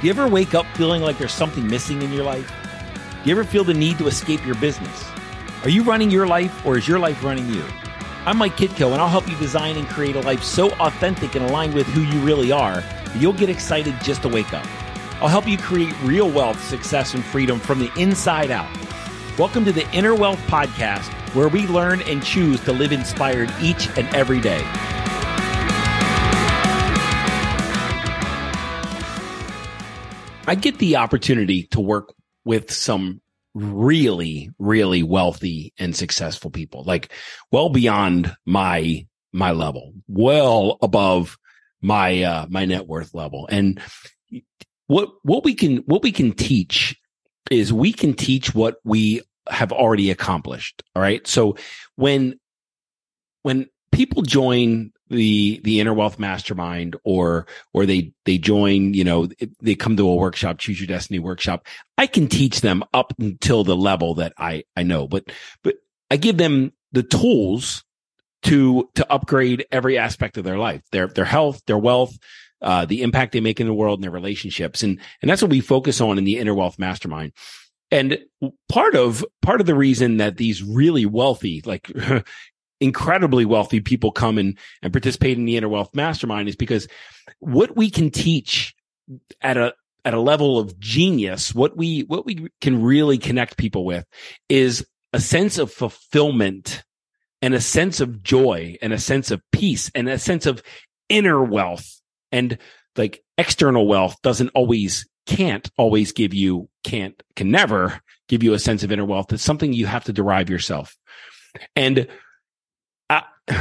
Do you ever wake up feeling like there's something missing in your life? Do you ever feel the need to escape your business? Are you running your life or is your life running you? I'm Mike Kitko and I'll help you design and create a life so authentic and aligned with who you really are that you'll get excited just to wake up. I'll help you create real wealth, success, and freedom from the inside out. Welcome to the Inner Wealth Podcast, where we learn and choose to live inspired each and every day. I get the opportunity to work with some really, really wealthy and successful people, like well beyond my, my level, well above my, uh, my net worth level. And what, what we can, what we can teach is we can teach what we have already accomplished. All right. So when, when people join the the inner wealth mastermind or or they they join you know they come to a workshop choose your destiny workshop. I can teach them up until the level that i i know but but i give them the tools to to upgrade every aspect of their life their their health their wealth uh, the impact they make in the world and their relationships. And and that's what we focus on in the inner wealth mastermind. And part of part of the reason that these really wealthy like incredibly wealthy people come and, and participate in the inner wealth mastermind is because what we can teach at a at a level of genius, what we what we can really connect people with is a sense of fulfillment and a sense of joy and a sense of peace and a sense of inner wealth. And like external wealth doesn't always can't always give you can't can never give you a sense of inner wealth. It's something you have to derive yourself. And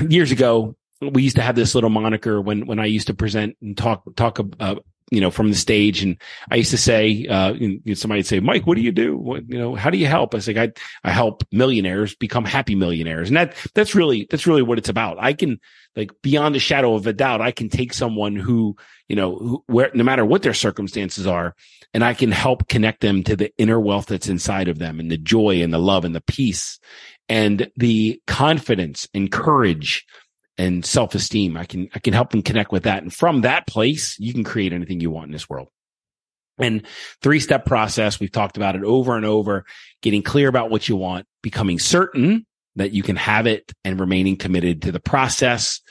years ago, we used to have this little moniker when when I used to present and talk talk uh, you know from the stage, and I used to say uh, you know, somebody would say, "Mike, what do you do? What, you know, how do you help?" I say, "I I help millionaires become happy millionaires," and that that's really that's really what it's about. I can like beyond a shadow of a doubt, I can take someone who you know who, where no matter what their circumstances are, and I can help connect them to the inner wealth that's inside of them, and the joy and the love and the peace and the confidence and courage and self-esteem. I can, I can help them connect with that. And from that place, you can create anything you want in this world. And three step process. We've talked about it over and over, getting clear about what you want, becoming certain that you can have it and remaining committed to the process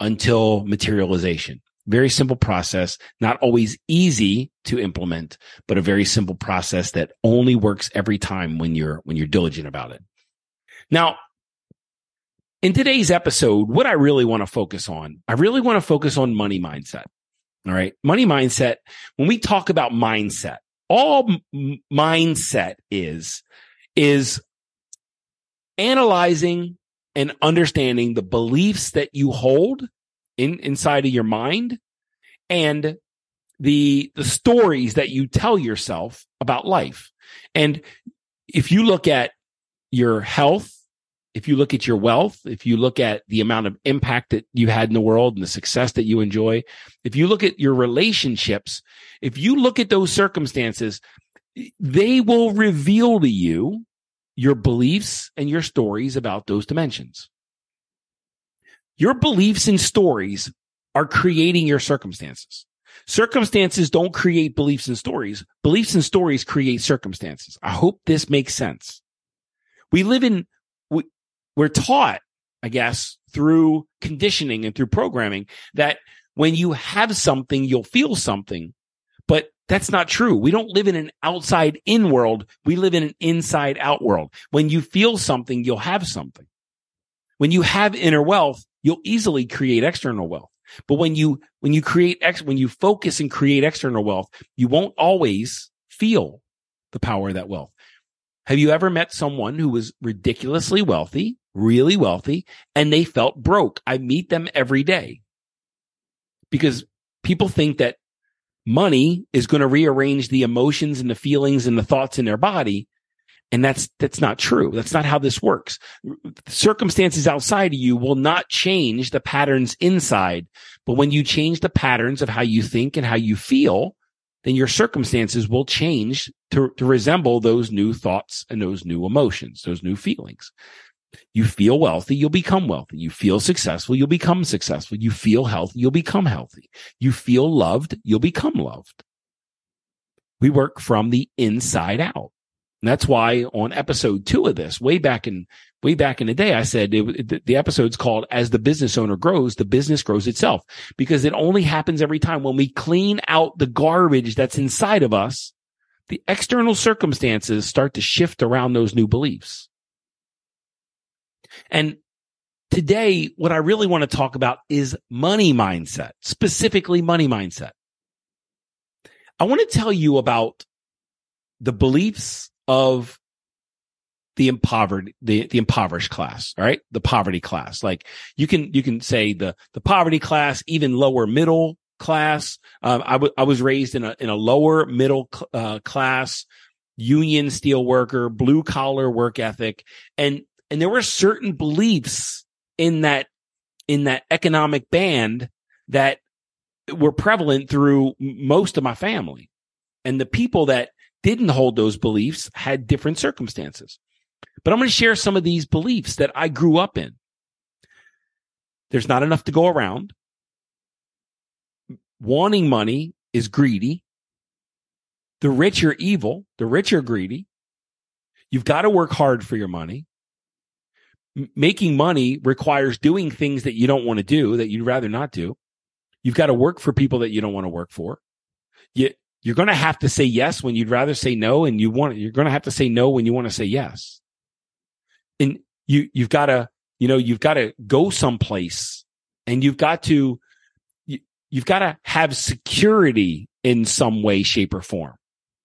until materialization. Very simple process, not always easy to implement, but a very simple process that only works every time when you're, when you're diligent about it. Now, in today's episode, what I really want to focus on, I really want to focus on money mindset. All right. Money mindset. When we talk about mindset, all m- mindset is, is analyzing and understanding the beliefs that you hold in inside of your mind and the the stories that you tell yourself about life. And if you look at your health, if you look at your wealth, if you look at the amount of impact that you had in the world and the success that you enjoy, if you look at your relationships, if you look at those circumstances, they will reveal to you your beliefs and your stories about those dimensions. Your beliefs and stories are creating your circumstances. Circumstances don't create beliefs and stories. Beliefs and stories create circumstances. I hope this makes sense. We live in, we're taught, I guess, through conditioning and through programming that when you have something, you'll feel something. But that's not true. We don't live in an outside in world. We live in an inside out world. When you feel something, you'll have something. When you have inner wealth, you'll easily create external wealth. But when you, when you create ex, when you focus and create external wealth, you won't always feel the power of that wealth. Have you ever met someone who was ridiculously wealthy, really wealthy, and they felt broke? I meet them every day because people think that money is going to rearrange the emotions and the feelings and the thoughts in their body. And that's, that's not true. That's not how this works. Circumstances outside of you will not change the patterns inside. But when you change the patterns of how you think and how you feel, then your circumstances will change to, to resemble those new thoughts and those new emotions, those new feelings. You feel wealthy, you'll become wealthy. You feel successful, you'll become successful. You feel healthy, you'll become healthy. You feel loved, you'll become loved. We work from the inside out. And that's why on episode two of this, way back in, way back in the day, I said it, the episode's called as the business owner grows, the business grows itself because it only happens every time when we clean out the garbage that's inside of us. The external circumstances start to shift around those new beliefs. And today, what I really want to talk about is money mindset, specifically money mindset. I want to tell you about the beliefs of the impoverished, the, the impoverished class, all right? The poverty class. Like you can, you can say the, the poverty class, even lower middle class. Um, I, w- I was raised in a, in a lower middle, uh, class, union steel worker, blue collar work ethic. And, and there were certain beliefs in that, in that economic band that were prevalent through most of my family. And the people that didn't hold those beliefs had different circumstances. But I'm going to share some of these beliefs that I grew up in. There's not enough to go around. Wanting money is greedy. The rich are evil. The rich are greedy. You've got to work hard for your money. Making money requires doing things that you don't want to do, that you'd rather not do. You've got to work for people that you don't want to work for. You, you're going to have to say yes when you'd rather say no. And you want, you're going to have to say no when you want to say yes. And you, you've got to, you know, you've got to go someplace and you've got to, you, you've got to have security in some way, shape or form.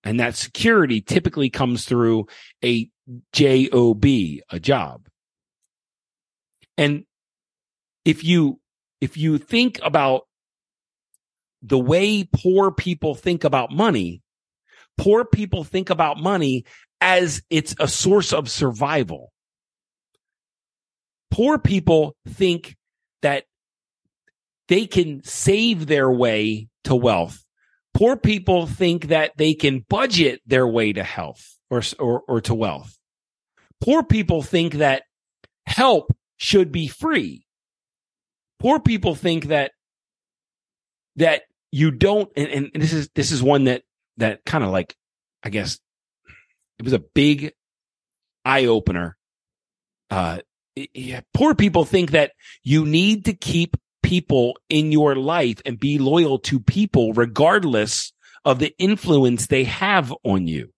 And that security typically comes through a job, a job. And if you, if you think about the way poor people think about money, poor people think about money as it's a source of survival. Poor people think that they can save their way to wealth. Poor people think that they can budget their way to health or, or, or to wealth. Poor people think that help should be free. Poor people think that that you don't, and, and this is, this is one that, that kind of like, I guess it was a big eye opener. Uh, yeah, poor people think that you need to keep people in your life and be loyal to people regardless of the influence they have on you.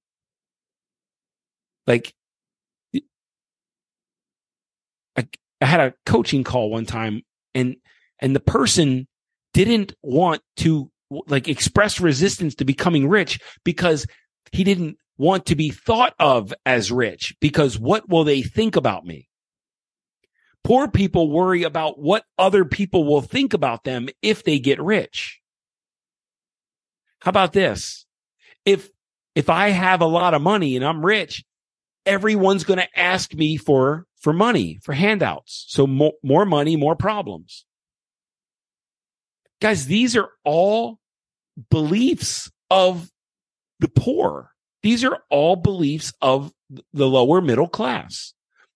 Like, I, had a coaching call one time and, and the person didn't want to like express resistance to becoming rich because he didn't want to be thought of as rich because what will they think about me? Poor people worry about what other people will think about them if they get rich. How about this? If, if I have a lot of money and I'm rich, everyone's going to ask me for, for money, for handouts. So more, more money, more problems. Guys, these are all beliefs of the poor. These are all beliefs of the lower middle class.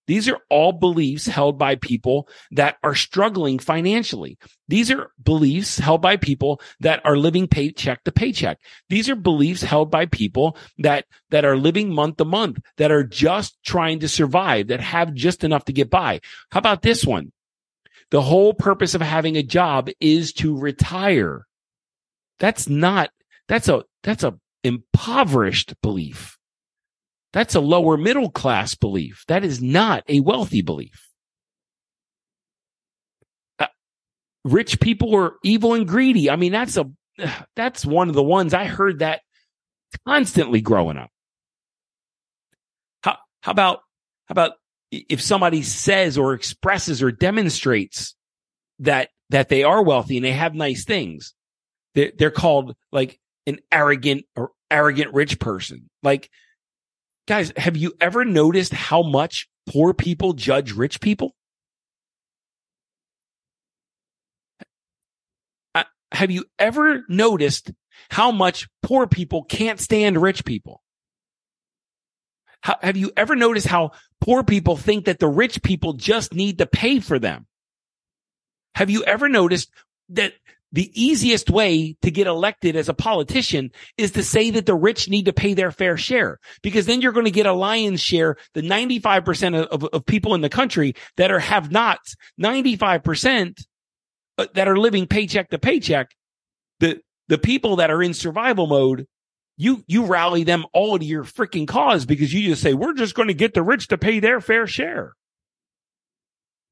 These are all beliefs held by people that are struggling financially. These are beliefs held by people that are living paycheck to paycheck. These are beliefs held by people that, that are living month to month, that are just trying to survive, that have just enough to get by. How about this one? The whole purpose of having a job is to retire. That's not, that's a, that's a impoverished belief. That's a lower middle class belief. That is not a wealthy belief. Uh, rich people are evil and greedy. I mean, that's a, that's one of the ones I heard that constantly growing up. How, how about, how about if somebody says or expresses or demonstrates that, that they are wealthy and they have nice things, they're, they're called like an arrogant or arrogant rich person. Like, guys, have you ever noticed how much poor people judge rich people? Uh, have you ever noticed how much poor people can't stand rich people? Have you ever noticed how poor people think that the rich people just need to pay for them? Have you ever noticed that the easiest way to get elected as a politician is to say that the rich need to pay their fair share because then you're going to get a lion's share, the 95% of, of, of people in the country that are have nots, 95% uh, that are living paycheck to paycheck. The, the people that are in survival mode, you, you rally them all to your freaking cause because you just say, we're just going to get the rich to pay their fair share.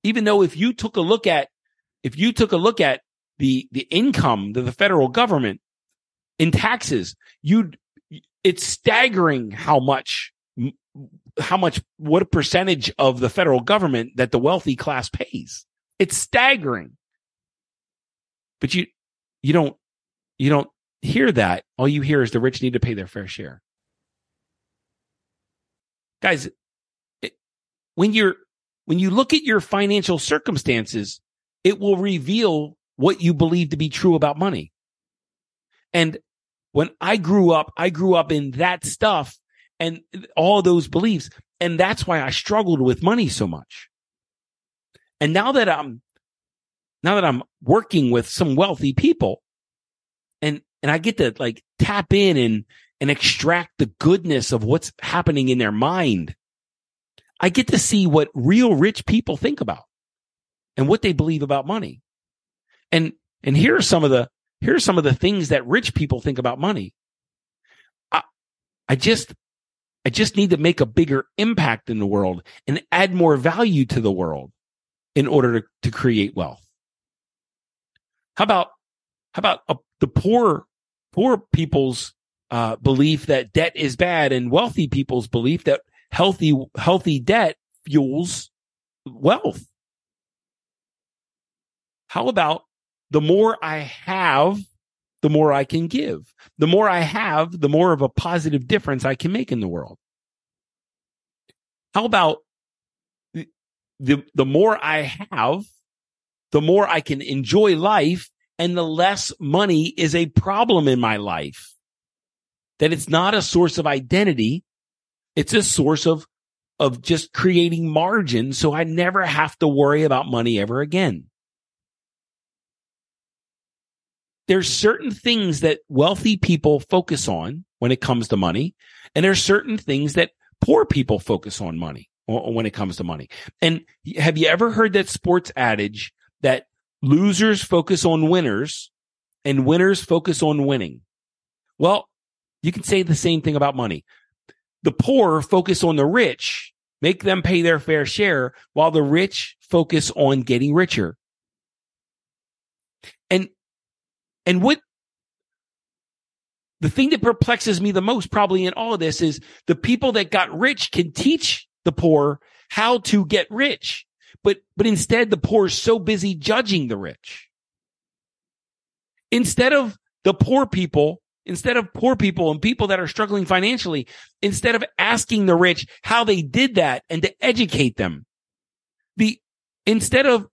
Even though if you took a look at, if you took a look at the the income to the federal government in taxes, you it's staggering how much how much what percentage of the federal government that the wealthy class pays. It's staggering. But you you don't you don't hear that. All you hear is the rich need to pay their fair share. Guys, it, when you're when you look at your financial circumstances, it will reveal what you believe to be true about money. And when I grew up, I grew up in that stuff and all those beliefs. And that's why I struggled with money so much. And now that I'm, now that I'm working with some wealthy people and, and I get to like tap in and, and extract the goodness of what's happening in their mind. I get to see what real rich people think about and what they believe about money. And, and here are some of the, here are some of the things that rich people think about money. I, I just, I just need to make a bigger impact in the world and add more value to the world in order to, to create wealth. How about, how about uh, the poor, poor people's uh, belief that debt is bad and wealthy people's belief that healthy, healthy debt fuels wealth? How about the more I have, the more I can give. The more I have, the more of a positive difference I can make in the world. How about the, the, the more I have, the more I can enjoy life and the less money is a problem in my life. That it's not a source of identity. It's a source of, of just creating margin. So I never have to worry about money ever again. There's certain things that wealthy people focus on when it comes to money. And there's certain things that poor people focus on money when it comes to money. And have you ever heard that sports adage that losers focus on winners and winners focus on winning? Well, you can say the same thing about money. The poor focus on the rich, make them pay their fair share while the rich focus on getting richer. And and what the thing that perplexes me the most probably in all of this is the people that got rich can teach the poor how to get rich. But, but instead the poor is so busy judging the rich. Instead of the poor people, instead of poor people and people that are struggling financially, instead of asking the rich how they did that and to educate them, the, instead of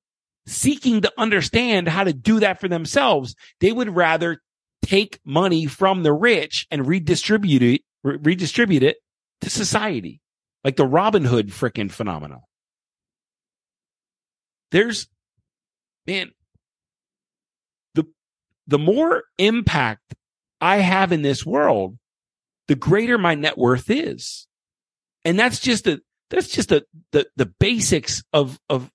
seeking to understand how to do that for themselves. They would rather take money from the rich and redistribute it, re- redistribute it to society, like the Robin Hood frickin' phenomenon. There's, man, the, the more impact I have in this world, the greater my net worth is. And that's just a, that's just a, the, the basics of, of,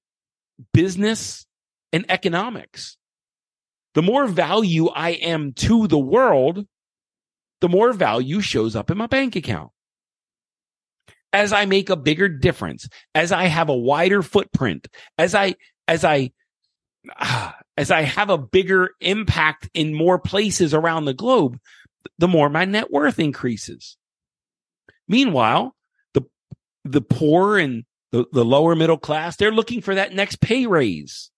business and economics. The more value I am to the world, the more value shows up in my bank account. As I make a bigger difference, as I have a wider footprint, as I, as I, as I have a bigger impact in more places around the globe, the more my net worth increases. Meanwhile, the, the poor and the, the lower middle class, they're looking for that next pay raise.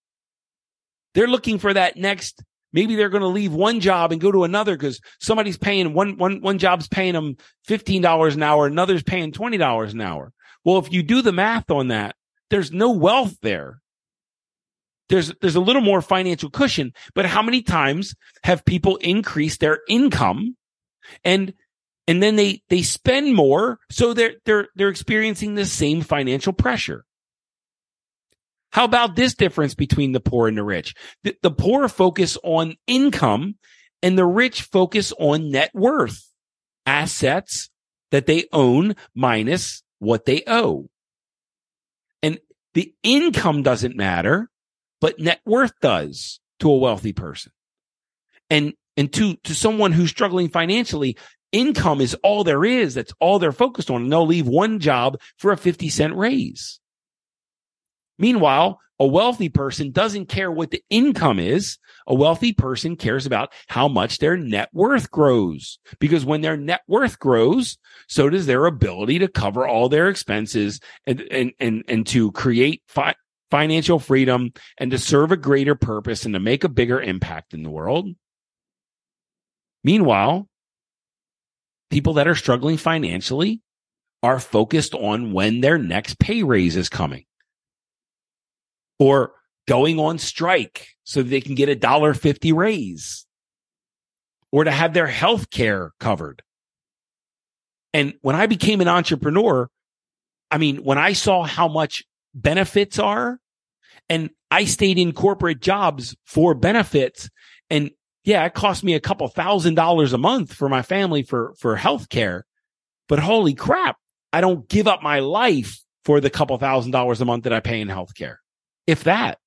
They're looking for that next, maybe they're going to leave one job and go to another because somebody's paying one, one, one job's paying them $15 an hour. Another's paying $20 an hour. Well, if you do the math on that, there's no wealth there. There's, there's a little more financial cushion, but how many times have people increased their income and and then they they spend more so they're they're they're experiencing the same financial pressure How about this difference between the poor and the rich? The, the poor focus on income and the rich focus on net worth, assets that they own minus what they owe. And the income doesn't matter, but net worth does to a wealthy person. And, and to, to someone who's struggling financially, income is all there is. That's all they're focused on. And they'll leave one job for a 50 cent raise. Meanwhile, a wealthy person doesn't care what the income is. A wealthy person cares about how much their net worth grows because when their net worth grows, so does their ability to cover all their expenses and, and, and, and to create fi- financial freedom and to serve a greater purpose and to make a bigger impact in the world. Meanwhile, people that are struggling financially are focused on when their next pay raise is coming or going on strike so they can get a dollar fifty raise or to have their health care covered. And when I became an entrepreneur, I mean, when I saw how much benefits are and I stayed in corporate jobs for benefits and yeah, it cost me a couple thousand dollars a month for my family for, for health care. But holy crap, I don't give up my life for the couple thousand dollars a month that I pay in health care if that.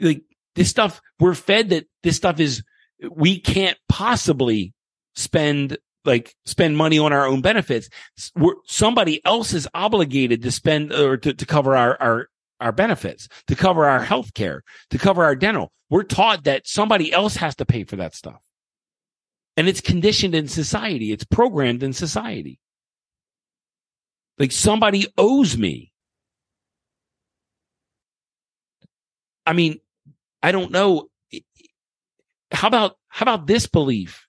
Like this stuff, we're fed that this stuff is, we can't possibly spend like spend money on our own benefits. We're, somebody else is obligated to spend or to, to cover our, our, our benefits, to cover our health care, to cover our dental. We're taught that somebody else has to pay for that stuff. And it's conditioned in society. It's programmed in society. Like somebody owes me. I mean, I don't know. How about, how about this belief?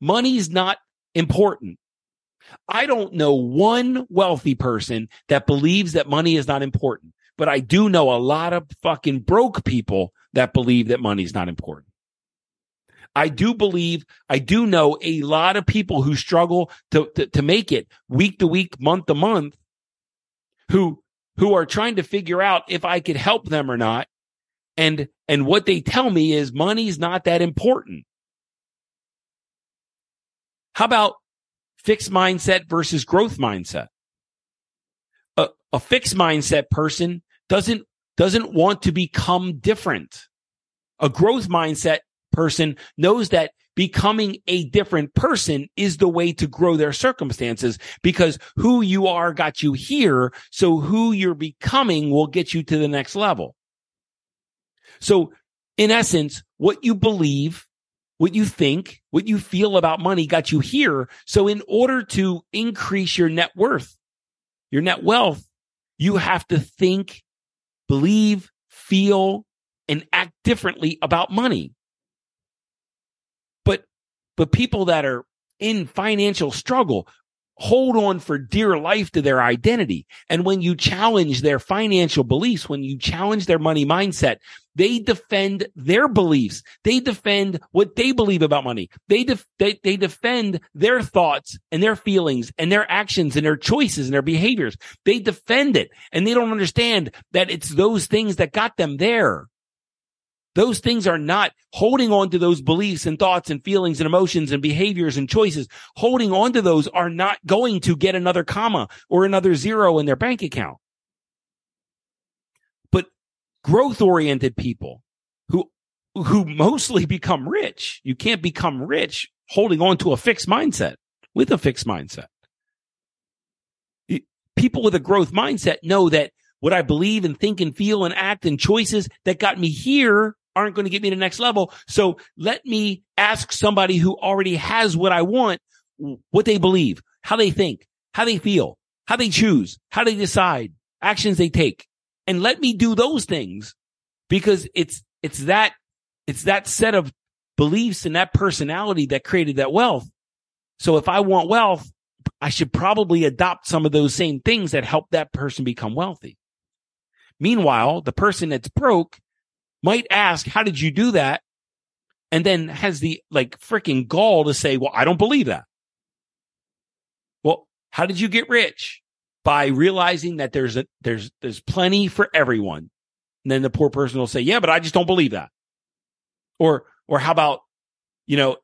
Money's not important. I don't know one wealthy person that believes that money is not important, but I do know a lot of fucking broke people that believe that money's not important. I do believe, I do know a lot of people who struggle to, to, to make it week to week, month to month, who, who are trying to figure out if I could help them or not. And, and what they tell me is money's not that important. How about fixed mindset versus growth mindset? A, a fixed mindset person doesn't, doesn't want to become different. A growth mindset person knows that becoming a different person is the way to grow their circumstances because who you are got you here. So who you're becoming will get you to the next level. So in essence, what you believe, what you think, what you feel about money got you here. So in order to increase your net worth, your net wealth, you have to think, believe, feel, and act differently about money. But, but people that are in financial struggle hold on for dear life to their identity. And when you challenge their financial beliefs, when you challenge their money mindset, they defend their beliefs. They defend what they believe about money. They, def- they, they defend their thoughts and their feelings and their actions and their choices and their behaviors. They defend it and they don't understand that it's those things that got them there. Those things are not holding on to those beliefs and thoughts and feelings and emotions and behaviors and choices. Holding on to those are not going to get another comma or another zero in their bank account. But growth oriented people who, who mostly become rich, you can't become rich holding on to a fixed mindset with a fixed mindset. People with a growth mindset know that what I believe and think and feel and act and choices that got me here aren't going to get me to the next level. So let me ask somebody who already has what I want, what they believe, how they think, how they feel, how they choose, how they decide, actions they take. And let me do those things because it's, it's that, it's that set of beliefs and that personality that created that wealth. So if I want wealth, I should probably adopt some of those same things that help that person become wealthy. Meanwhile, the person that's broke might ask, how did you do that? And then has the like freaking gall to say, well, I don't believe that. Well, how did you get rich? by realizing that there's a there's there's plenty for everyone. And then the poor person will say, "Yeah, but I just don't believe that." Or or how about, you know,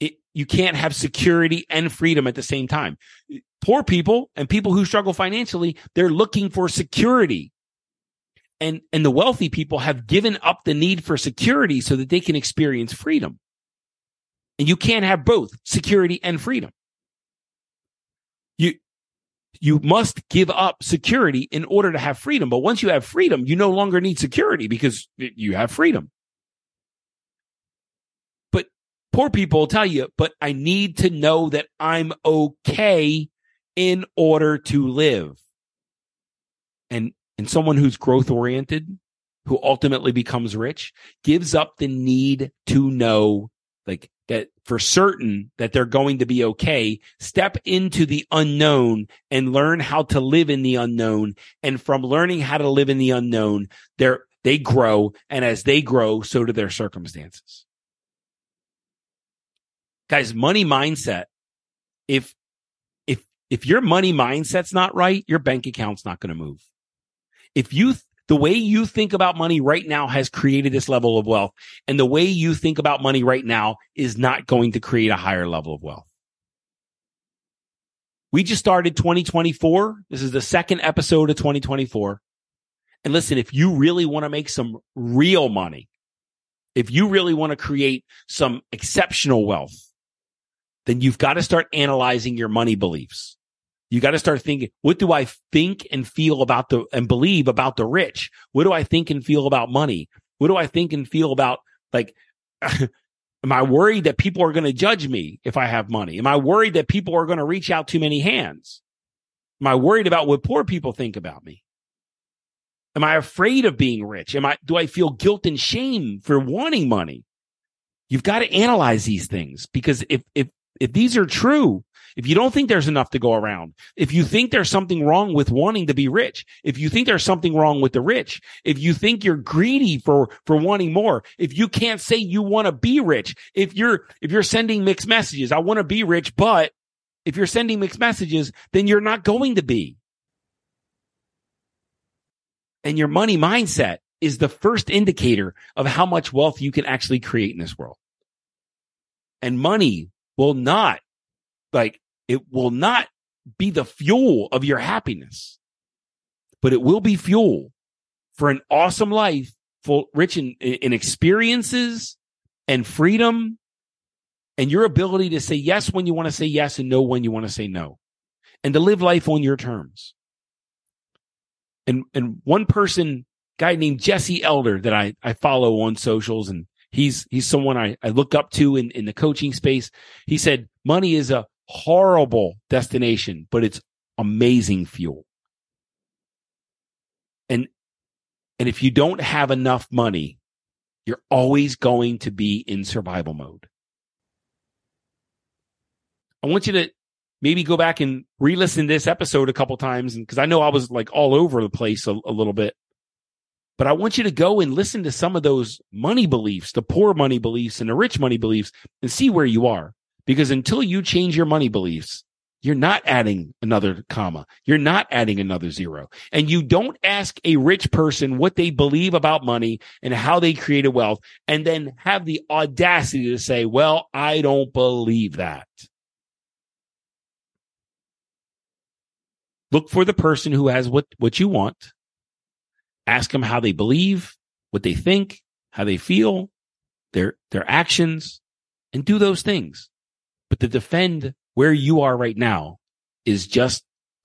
it, you can't have security and freedom at the same time. Poor people and people who struggle financially, they're looking for security. And and the wealthy people have given up the need for security so that they can experience freedom. And you can't have both security and freedom. You, you must give up security in order to have freedom. But once you have freedom, you no longer need security because you have freedom. But poor people tell you, but I need to know that I'm okay in order to live. And, and someone who's growth oriented, who ultimately becomes rich, gives up the need to know like that for certain that they're going to be okay, step into the unknown and learn how to live in the unknown. And from learning how to live in the unknown, they're, they grow. And as they grow, so do their circumstances. Guys, money mindset. If, if, if your money mindset's not right, your bank account's not going to move. If you the way you think about money right now has created this level of wealth. And the way you think about money right now is not going to create a higher level of wealth. We just started 2024. This is the second episode of 2024. And listen, if you really want to make some real money, if you really want to create some exceptional wealth, then you've got to start analyzing your money beliefs. You got to start thinking, what do I think and feel about the, and believe about the rich? What do I think and feel about money? What do I think and feel about like, am I worried that people are going to judge me if I have money? Am I worried that people are going to reach out too many hands? Am I worried about what poor people think about me? Am I afraid of being rich? Am I, do I feel guilt and shame for wanting money? You've got to analyze these things because if, if, if these are true, if you don't think there's enough to go around, if you mm-hmm. think there's something wrong with wanting to be rich, if you think there's something wrong with the rich, if you think you're greedy for, for wanting more, if you can't say you want to be rich, if you're, if you're sending mixed messages, I want to be rich, but if you're sending mixed messages, then you're not going to be. And your money mindset is the first indicator of how much wealth you can actually create in this world. And money will not like it will not be the fuel of your happiness, but it will be fuel for an awesome life full rich in, in experiences and freedom and your ability to say yes when you want to say yes and no when you want to say no and to live life on your terms. And, and one person, guy named Jesse Elder that I, I follow on socials and he's, he's someone I, I look up to in, in the coaching space. He said, money is a horrible destination, but it's amazing fuel. And, and if you don't have enough money, you're always going to be in survival mode. I want you to maybe go back and re-listen to this episode a couple times. And cause I know I was like all over the place a, a little bit, but I want you to go and listen to some of those money beliefs, the poor money beliefs and the rich money beliefs and see where you are. Because until you change your money beliefs, you're not adding another comma. You're not adding another zero. And you don't ask a rich person what they believe about money and how they created wealth and then have the audacity to say, well, I don't believe that. Look for the person who has what, what you want. Ask them how they believe, what they think, how they feel, their, their actions, and do those things. But to defend where you are right now is just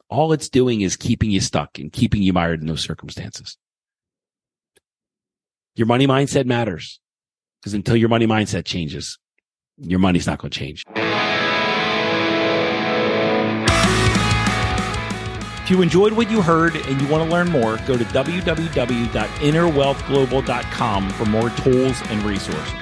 all it's doing is keeping you stuck and keeping you mired in those circumstances. Your money mindset matters because until your money mindset changes, your money's not going to change. If you enjoyed what you heard and you want to learn more, go to www.innerwealthglobal.com for more tools and resources.